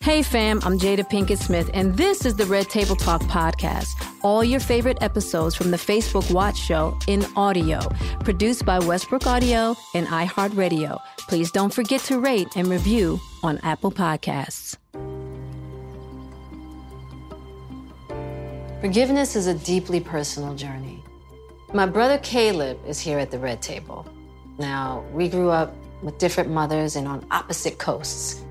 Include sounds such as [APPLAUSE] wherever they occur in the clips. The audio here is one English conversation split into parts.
Hey fam, I'm Jada Pinkett Smith, and this is the Red Table Talk podcast. All your favorite episodes from the Facebook Watch Show in audio, produced by Westbrook Audio and iHeartRadio. Please don't forget to rate and review on Apple Podcasts. Forgiveness is a deeply personal journey. My brother Caleb is here at the Red Table. Now, we grew up with different mothers and on opposite coasts.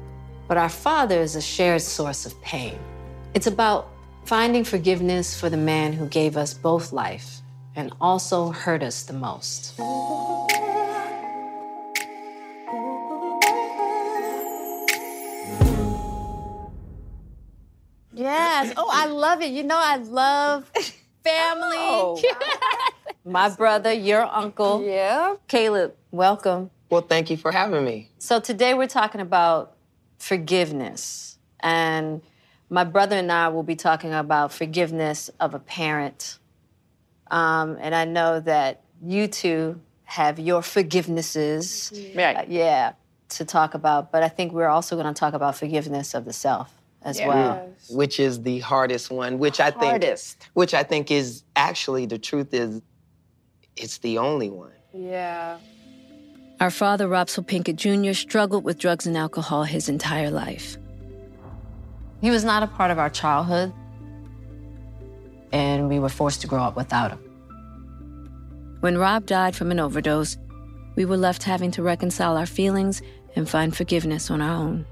But our Father is a shared source of pain. It's about finding forgiveness for the man who gave us both life and also hurt us the most. Yes. Oh, I love it. You know, I love [LAUGHS] family. Oh. [LAUGHS] My brother, your uncle. Yeah. Caleb, welcome. Well, thank you for having me. So today we're talking about forgiveness. And my brother and I will be talking about forgiveness of a parent. Um, and I know that you two have your forgivenesses. Right. uh, yeah, to talk about. But I think we're also going to talk about forgiveness of the self as well. Which is the hardest one, which I think Hardest. which I think is actually the truth is it's the only one. Yeah. Our father, Robsel Pinkett Jr., struggled with drugs and alcohol his entire life. He was not a part of our childhood, and we were forced to grow up without him. When Rob died from an overdose, we were left having to reconcile our feelings and find forgiveness on our own.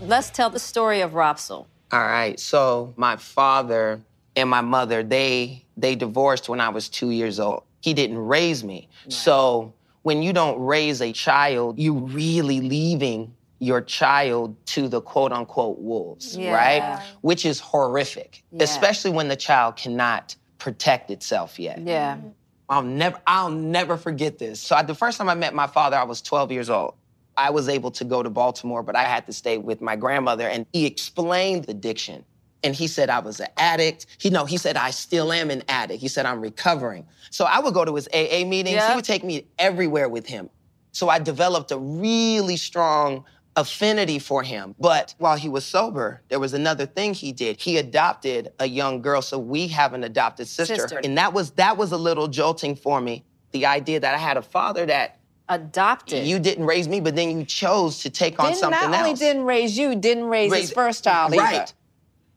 Let's tell the story of Robsel. All right. So my father and my mother, they they divorced when I was two years old. He didn't raise me. So when you don't raise a child, you really leaving your child to the quote unquote wolves, Yeah. right? Which is horrific, Yeah. especially when the child cannot protect itself yet. Yeah. Mm-hmm. I'll never I'll never forget this. So I, the first time I met my father, I was 12 years old. I was able to go to Baltimore, but I had to stay with my grandmother and he explained addiction. And he said I was an addict. He no, he said I still am an addict. He said I'm recovering. So I would go to his AA meetings. Yeah. He would take me everywhere with him. So I developed a really strong affinity for him. But while he was sober, there was another thing he did. He adopted a young girl. So we have an adopted sister. Sister. And that was that was a little jolting for me. The idea that I had a father that Adopted. you didn't raise me, but then you chose to take on Didn't, something not only else. didn't raise you, didn't raise, his first child either.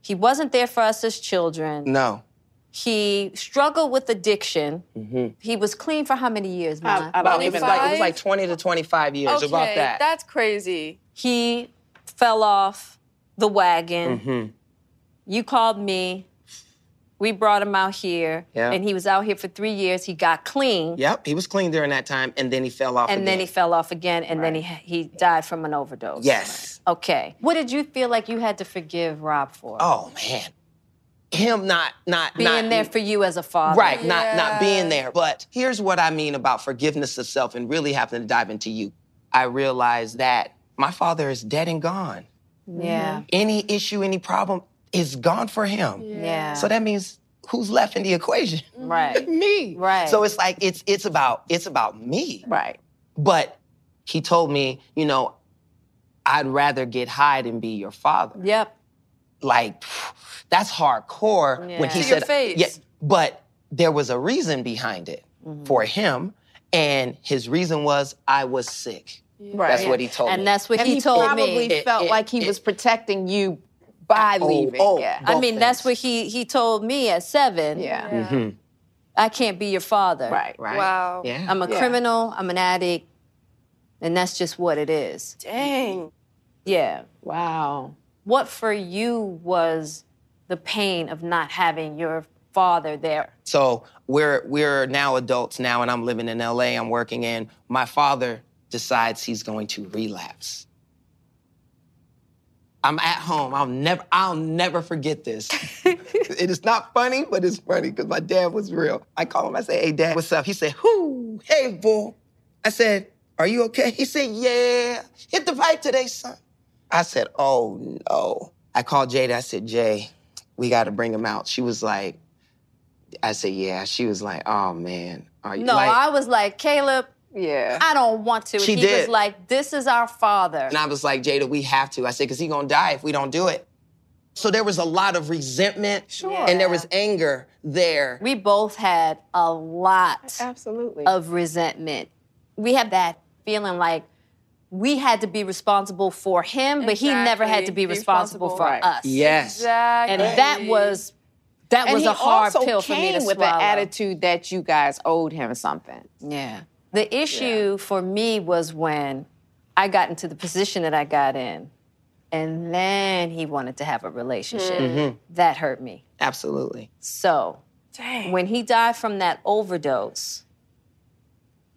Right. he wasn't there for us as children. No. He struggled with addiction. He was clean for how many years, I- I don't About, it, was like, it was like 20 to 25 years, Okay, about that. that's crazy. he fell off the wagon. Mm-hmm. You called me. We brought him out here, Yeah. and he was out here for three years. He got clean, Yep, he was clean during that time, and then he fell off. Again. And then he fell off again, and then he he died from an overdose. Yes. Okay. What did you feel like you had to forgive Rob for? Oh man, him not not Being not, there for you as a father. Right, not not being there. But here's what I mean about forgiveness of self and really having to dive into you. I realized that my father is dead and gone. Yeah. Mm-hmm. Any issue, any problem is gone for him. Yeah. So that means who's left in the equation? Right. [LAUGHS] me. Right. So it's like it's it's about it's about me. Right. But he told me, you know, I'd rather get high than be your father. Yep. Like that's hardcore when he To your said face. Yeah, but there was a reason behind it Mm-hmm. for him. And his reason was I was sick. Right. That's what he told And me. And that's what And he, he, told probably me. It- probably felt it- like he it- was protecting you by Oh, leaving. oh, yeah. I both mean, that's what he he told me at seven. Yeah. Mhm. I can't be your father. Right. Right. Wow. Yeah. I'm a Yeah. criminal. I'm an addict, and that's just what it is. Dang. Yeah. Wow. What for you was the pain of not having your father there? So we're we're now adults now, and I'm living in LA. I'm working, and my father decides he's going to relapse. I'm at home. I'll never I'll never forget this. [LAUGHS] it is not funny, but it's funny because my dad was real. I call him. I say, "Hey, Dad, what's up?" He said, "Whoo, hey, boy." I said, "Are you okay?" He said, "Yeah." Hit the pipe today, son. I said, "Oh no." I called Jada. I said, "Jay, we got to bring him out." She was like, I said, "Yeah." She was like, "Oh man, are you?" No, like, I was like, Caleb, Yeah. I don't want to. She he did. was like, this is our father. And I was like, Jada, we have to. I said, because he gonna die if we don't do it. So there was a lot of resentment Sure. and there was anger there. we both had a lot Absolutely. of resentment. We had that feeling like we had to be responsible for him, but he never had to be Be responsible, responsible. for Right. us. Yes. Exactly. And that was that and was a hard also pill for me came to with swallow. the attitude that you guys owed him something. Yeah. The issue for me was when I got into the position that I got in, and then he wanted to have a relationship. Mm-hmm. That hurt me. Absolutely. So Dang. when he died from that overdose,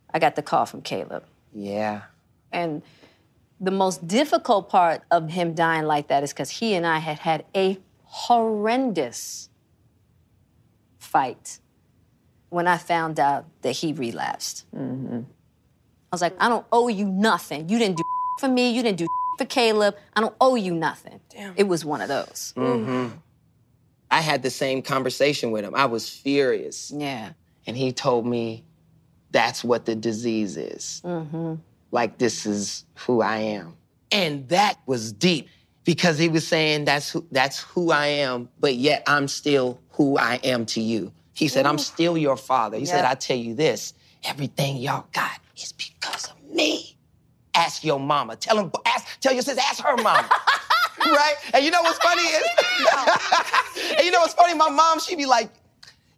I got the call from Caleb. Yeah. And the most difficult part of him dying like that is because he and I had had a horrendous fight when I found out that he relapsed. I was like, I don't owe you nothing. You didn't do [LAUGHS] for me. You didn't do [LAUGHS] for Caleb. I don't owe you nothing. Damn. It was one of those. Mm-hmm. I had the same conversation with him. I was furious. Yeah. And he told me that's what the disease is. Like, this is who I am. And that was deep because he was saying that's who, that's who I am, but yet I'm still who I am to you. He said, I'm still your father. He said, I tell you this everything y'all got is because of me. Ask your mama. Tell him, ask, tell your sister, ask her mama. [LAUGHS] right? And you know what's funny is, [LAUGHS] and you know what's funny? My mom, she'd be like,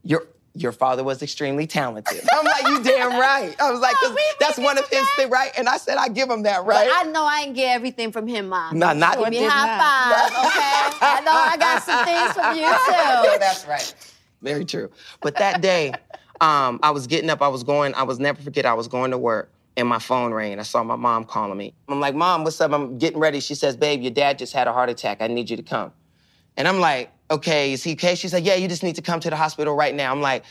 your your father was extremely talented. I'm like, you damn right. I was like, 'cause that's one of his things, right? And I said, I give him that, right? But I know I didn't get everything from him, Mom. Nah, not- Give me high not. five, okay? I know I got some things from you Yeah, [LAUGHS] too. that's right. Very true. But that day, um, I was getting up. I was going. I was never forget. I was going to work, and my phone rang. I saw my mom calling me. I'm like, Mom, what's up? I'm getting ready. She says, Babe, your dad just had a heart attack. I need you to come. And I'm like, Okay, is he okay? She said, Yeah, you just need to come to the hospital right now. I'm like,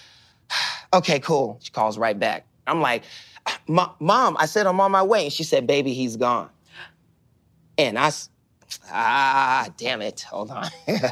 [SIGHS] Okay, cool. She calls right back. I'm like, Mom, I said I'm on my way, and she said, Baby, he's gone. And I, ah, damn it. Hold on. [LAUGHS]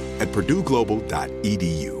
at purdueglobal.edu.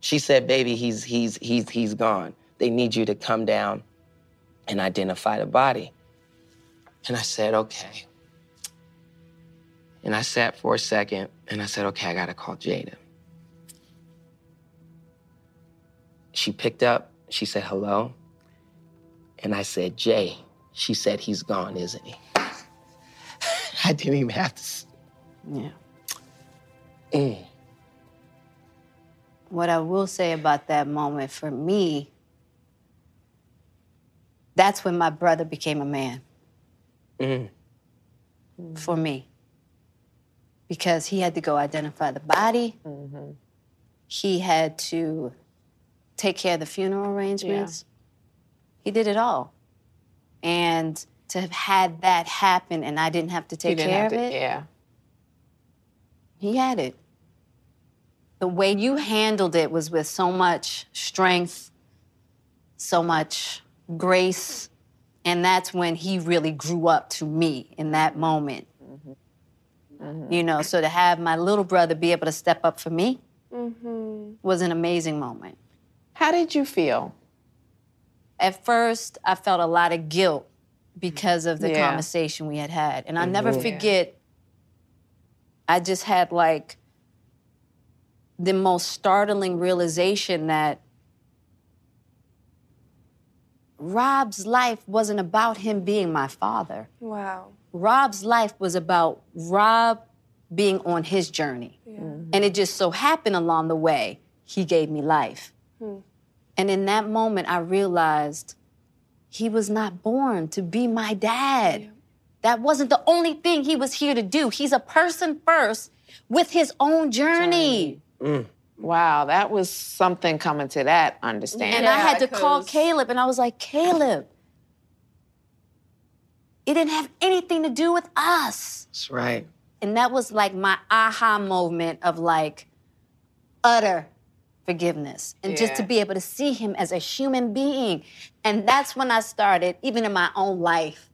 She said, "Baby, he's he's he's he's gone. They need you to come down and identify the body." And I said, "Okay." And I sat for a second and I said, "Okay, I got to call Jada." She picked up. She said, "Hello." And I said, "Jay." She said, "He's gone, isn't he?" [LAUGHS] I didn't even have to. Yeah. Mm. What I will say about that moment for me, that's when my brother became a man Mm. for me. Because he had to go identify the body, he had to take care of the funeral arrangements. He did it all. And to have had that happen and I didn't have to take care have of to- it. yeah. He had it. The way you handled it was with so much strength, so much grace. And that's when he really grew up to me in that moment. You know, so to have my little brother be able to step up for me was an amazing moment. How did you feel? At first, I felt a lot of guilt because of the Yeah. conversation we had had. And I'll never Mhm. forget, I just had like the most startling realization that Rob's life wasn't about him being my father. Wow. Rob's life was about Rob being on his journey. Mm-hmm. And it just so happened along the way, he gave me life. Hmm. And in that moment, I realized he was not born to be my dad. That wasn't the only thing he was here to do. He's a person first with his own journey. Mm. Wow, that was something coming to that understanding. And I had to call Caleb, and I was like, Caleb, it didn't have anything to do with us. That's right. And that was like my aha moment of like utter forgiveness and just to be able to see him as a human being. And that's when I started, even in my own life,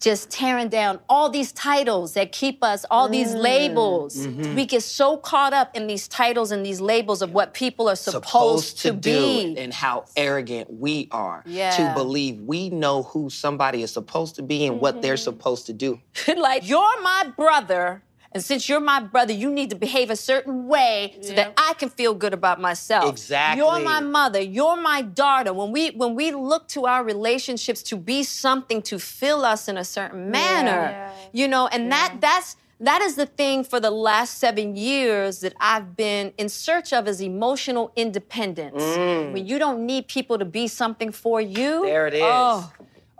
just tearing down all these titles that keep us, all these labels. Mhm. We get so caught up in these titles and these labels of what people are supposed, to, be. and how arrogant we are Yeah. to believe we know who somebody is supposed to be and what Mm-hmm. they're supposed to do. [LAUGHS] like, you're my brother. And since you're my brother, you need to behave a certain way so that I can feel good about myself. Exactly. You're my mother. You're my daughter. When we when we look to our relationships to be something to fill us in a certain manner, you know, and that that's that is the thing for the last seven years that I've been in search of is emotional independence. Mm. When you don't need people to be something for you. There it is. Oh,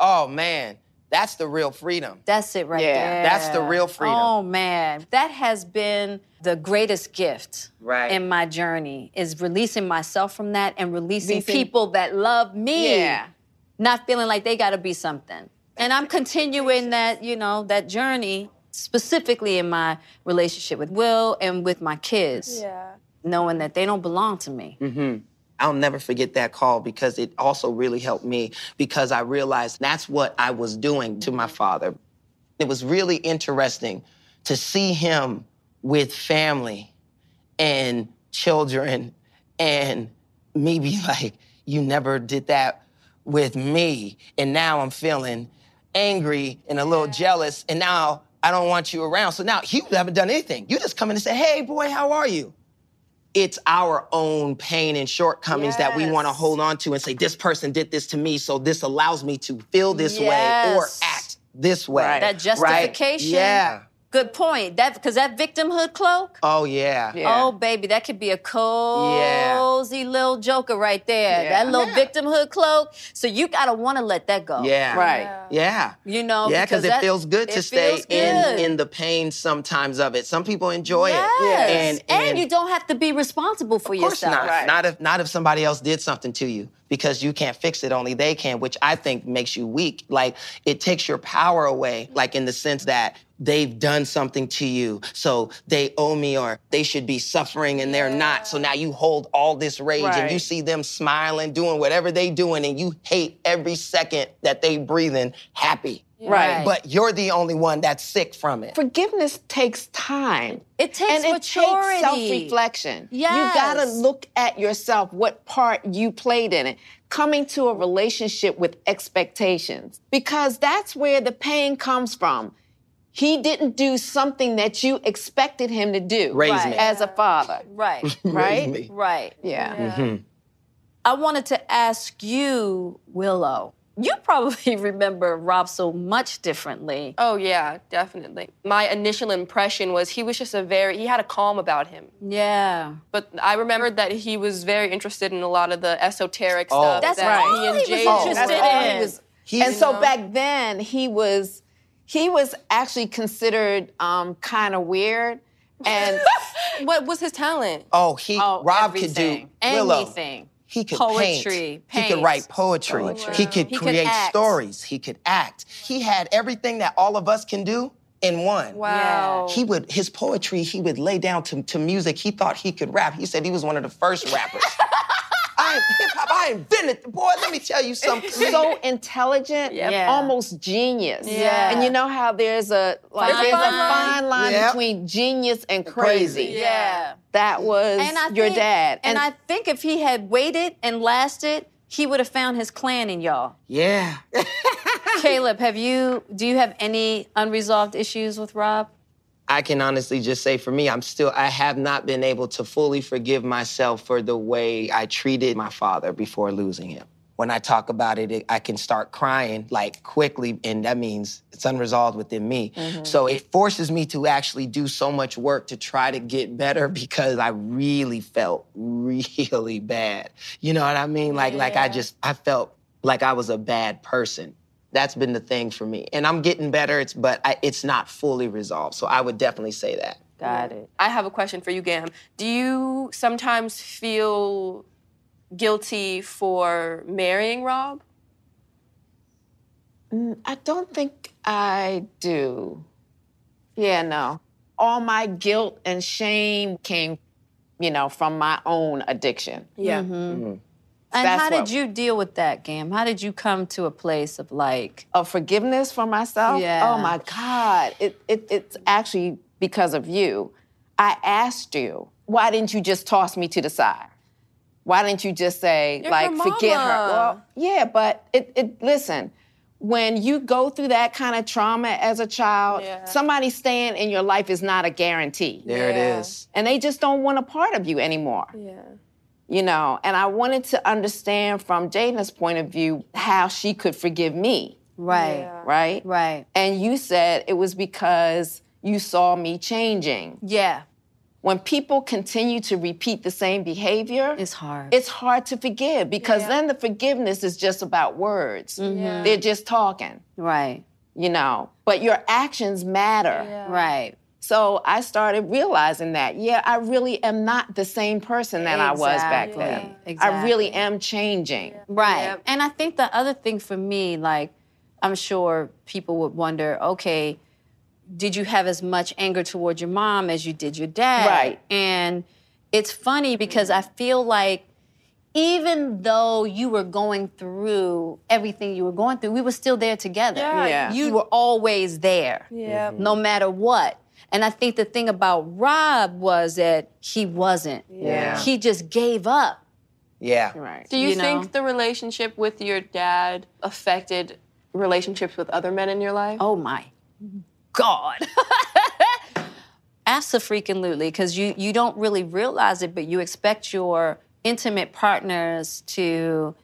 Oh man, that's the real freedom. that's it right Yeah. there. That's the real freedom. Oh man, that has been the greatest gift Right. in my journey is releasing myself from that and releasing Releasing- people that love me. Yeah. Not feeling like they got to be something. And I'm continuing that, you know, that journey specifically in my relationship with Will and with my kids. Yeah. Knowing that they don't belong to me. hmm I'll never forget that call because it also really helped me because I realized that's what I was doing to my father. It was really interesting to see him with family and children and me be [LAUGHS] like, you never did that with me. And now I'm feeling angry and a little jealous. And now I don't want you around. So now you haven't done anything. You just come in and say, hey, boy, how are you? It's our own pain and shortcomings that we want to hold on to and say, this person did this to me, so this allows me to feel this way or act this way. That Right? justification. Yeah. Good point. That because that victimhood cloak. Oh, yeah. Oh, baby, that could be a cozy little joker right there. Yeah. That little victimhood cloak. So you gotta want to let that go. Yeah. Right. Yeah. You know, yeah, because it that- feels good to stay good. in in the pain sometimes of it. Some people enjoy Yes. it. And, And, you don't have to be responsible for Of course yourself. not. Not if not if somebody else did something to you because you can't fix it. Only they can, which I think makes you weak. Like it takes your power away. Like in the sense that they've done something to you, so they owe me or they should be suffering and they're not. So now you hold all this rage and you see them smiling, doing whatever they're doing, and you hate every second that they breathing happy. Right. But you're the only one that's sick from it. Forgiveness takes time. It takes and it maturity. takes self-reflection. Yes. You gotta look at yourself, what part you played in it. Coming to a relationship with expectations. Because that's where the pain comes from. He didn't do something that you expected him to do Raise Right. me. as a father. Right. right? [LAUGHS] me. Right. Yeah. Mhm. I wanted to ask you, Willow. You probably [LAUGHS] remember Rob so much differently. Oh yeah, definitely. My initial impression was he was just a very he had a calm about him. Yeah. But I remembered that he was very interested in a lot of the esoteric Oh. stuff. That's that right. he and He was Jay interested That's in. all he was. He's- and so know? back then he was he was actually considered um, kind of weird. And [LAUGHS] What was his talent? Oh, he Oh, Rob could do Willow. Anything. He could Poetry, paint. He could write poetry. Poetry. He could He create act. stories. He could act. He had everything that all of us can do in one. Wow. He would his poetry. He would lay down to, to music. He thought he could rap. He said he was one of the first rappers. [LAUGHS] I hip hop. I invented. The boy, let me tell you something. [LAUGHS] so intelligent, Yeah. almost genius. Yeah. And you know how there's a like Fine there's a line. fine line Yep. between genius and crazy. Crazy. Yeah. That was And your think- dad. And, I think if he had waited and lasted, he would have found his clan in y'all. yeah. [LAUGHS] Caleb, have you do you have any unresolved issues with Rob? I can honestly just say for me, I'm still, I have not been able to fully forgive myself for the way I treated my father before losing him. When I talk about it, it- I can start crying like quickly, and that means it's unresolved within me. Mm-hmm. So it forces me to actually do so much work to try to get better [LAUGHS] because I really felt really [LAUGHS] bad. You know what I mean? Like, like I just, I felt like I was a bad person. That's been the thing for me, and I'm getting better. It's but I, it's not fully resolved. So I would definitely say that. Got it. I have a question for you, Gam. Do you sometimes feel guilty for marrying Rob? Mm, I don't think I do. Yeah, no. All my guilt and shame came, you know, from my own addiction. Yeah. Mm-hmm. Mm-hmm. And That's how did what- you deal with that, Gam? How did you come to a place of like, Of forgiveness for myself? Yeah. Oh my God. It, it, it's actually because of you. I asked you, why didn't you just toss me to the side? Why didn't you just say, You're like, her forget her? Well, yeah, but it, it listen, when you go through that kind of trauma as a child, Yeah. somebody staying in your life is not a guarantee. There it Yeah. is. And they just don't want a part of you anymore. Yeah. You know, and I wanted to understand from Jada's point of view how she could forgive me, right, Yeah. right? right? And you said it was because you saw me changing. Yeah. When people continue to repeat the same behavior, it's hard. It's hard to forgive because then the forgiveness is just about words. Mm-hmm. Yeah. They're just talking. Right. You know, but your actions matter. Right. So I started realizing that, yeah, I really am not the same person that I was back then. Exactly. I really am changing. Right. And I think the other thing for me, like, I'm sure people would wonder, okay, did you have as much anger towards your mom as you did your dad? Right. And it's funny because I feel like even though you were going through everything you were going through, we were still there together. Yeah. Yeah. You were always there. Yeah. No matter what. And I think the thing about Rob was that he wasn't. Yeah. He just gave up. Yeah. Right. Do you, You know? think the relationship with your dad affected relationships with other men in your life? Oh my God. [LAUGHS] Absolutely, because you you don't really realize it, but you expect your intimate partners to,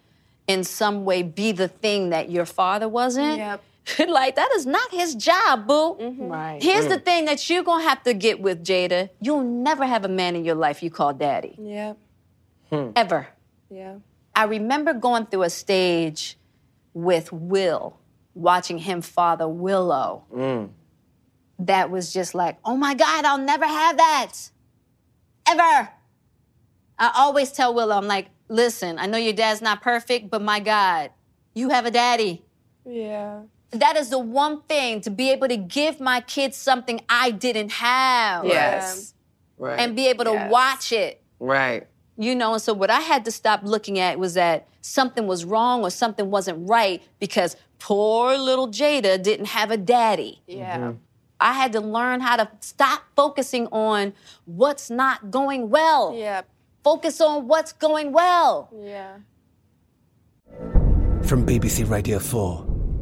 in some way, be the thing that your father wasn't. Yep. [LAUGHS] like that is not his job, boo. Right. Here's the thing that you're gonna have to get with Jada. You'll never have a man in your life you call daddy. Yeah. Ever. Yeah. I remember going through a stage with Will, watching him father Willow. Mm. That was just like, oh my God, I'll never have that. Ever. I always tell Willow, I'm like, listen, I know your dad's not perfect, but my God, you have a daddy. Yeah. That is the one thing to be able to give my kids something I didn't have. Yes. Right. And be able to Yes. watch it. right. You know, and so what I had to stop looking at was that something was wrong or something wasn't right because poor little Jada didn't have a daddy. Yeah. Mm-hmm. I had to learn how to stop focusing on what's not going well. Yeah. Focus on what's going well. Yeah. From BBC Radio 4,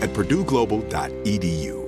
at purdueglobal.edu.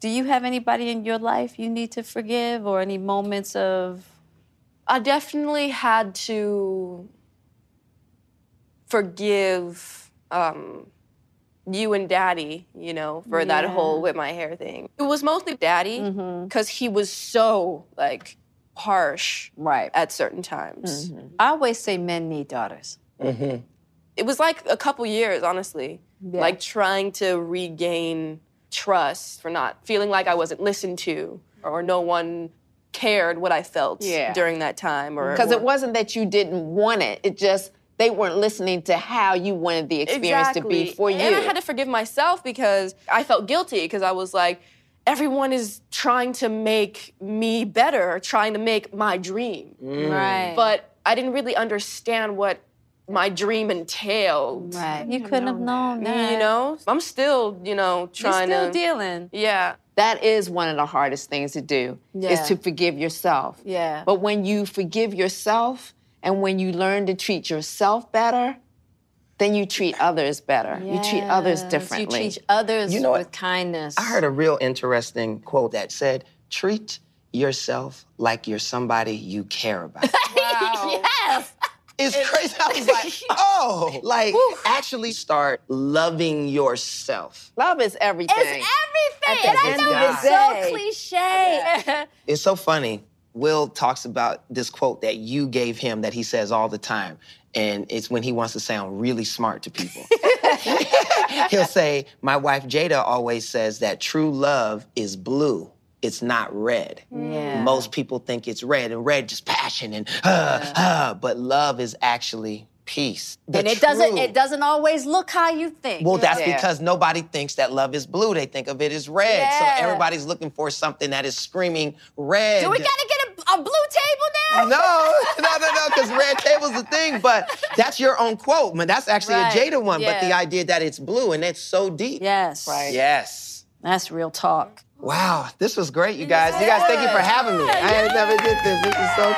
Do you have anybody in your life you need to forgive or any moments of I definitely had to forgive um, you and daddy, you know, for that whole with my hair thing. It was mostly daddy mm-hmm. because he was so like harsh right at certain times. Mm-hmm. I always say men need daughters. Mm-hmm. It was like a couple years, honestly, Yeah. like trying to regain trust for not feeling like I wasn't listened to or no one cared what I felt Yeah. during that time or Because it wasn't that you didn't want it. It just they weren't listening to how you wanted the experience to be for you. And I had to forgive myself because I felt guilty because I was like, everyone is trying to make me better, trying to make my dream. Mm. Right. But I didn't really understand what my dream entailed. Right. You couldn't have known that. You know, I'm still, you know, trying You're trying still to dealing. Yeah. That is one of the hardest things to do Yeah. is to forgive yourself. Yeah. But when you forgive yourself and when you learn to treat yourself better, then you treat others better. You treat others differently. You treat others You know what? with kindness. I heard a real interesting quote that said, treat yourself like you're somebody you care about. [LAUGHS] wow. [LAUGHS] yes. It's crazy. I was like, [LAUGHS] oh, like actually start loving yourself. Love is everything. It's everything. And I know it's the so day. cliche. [LAUGHS] It's so funny. Will talks about this quote that you gave him that he says all the time. And it's when he wants to sound really smart to people. [LAUGHS] He'll say, My wife Jada always says that true love is blue. It's not red. Yeah. Most people think it's red, and red just passion and uh, uh, but love is actually peace. The and it doesn't it doesn't always look how you think. well, that's because nobody thinks that love is blue. They think of it as red. Yeah. So everybody's looking for something that is screaming red. Do we gotta get a, a blue table now? No, [LAUGHS] no, no, no, because red table's the thing, but that's your own quote, man. That's actually Right, a Jada one, but the idea that it's blue and it's so deep. Yes. Right. Yes. That's real talk. Wow, this was great, you guys. You guys, thank you for having me. I ain't never did this. This is so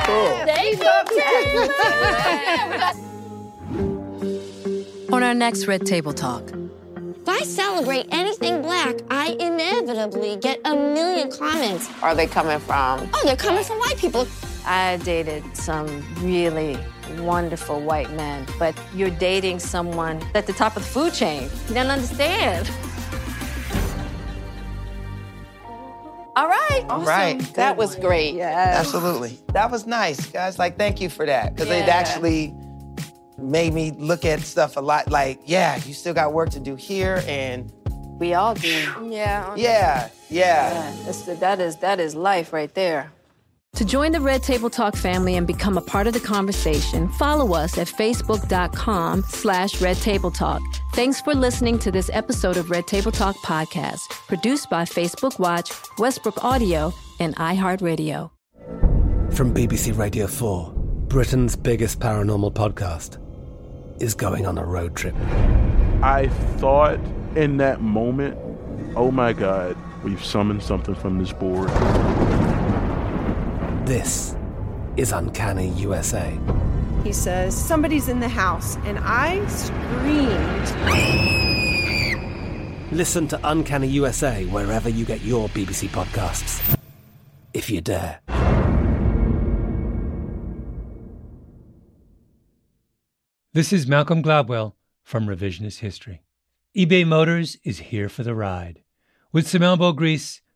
cool. On our next Red Table Talk, If I celebrate anything black, I inevitably get a million comments. Are they coming from? Oh, they're coming from white people. I dated some really wonderful white men, but you're dating someone at the top of the food chain. You don't understand. All right. All right. That was great. Yeah. Absolutely. That was nice, guys. Like, thank you for that. Because it actually made me look at stuff a lot like, yeah, you still got work to do here. And We all do. Yeah. yeah, yeah. Yeah, that's the, that is that is life right there. To join the Red Table Talk family and become a part of the conversation, follow us at facebook.com slash Red Table Talk. Thanks for listening to this episode of Red Table Talk podcast, produced by Facebook Watch, Westbrook Audio, and iHeartRadio. From BBC Radio 4, Britain's biggest paranormal podcast is going on a road trip. I thought in that moment, oh my God, we've summoned something from this board. This is Uncanny USA. He says, Somebody's in the house. And I screamed. Listen to Uncanny USA wherever you get your BBC podcasts, if you dare. This is Malcolm Gladwell from Revisionist History. eBay Motors is here for the ride. With some elbow grease,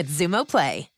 with Xumo Play.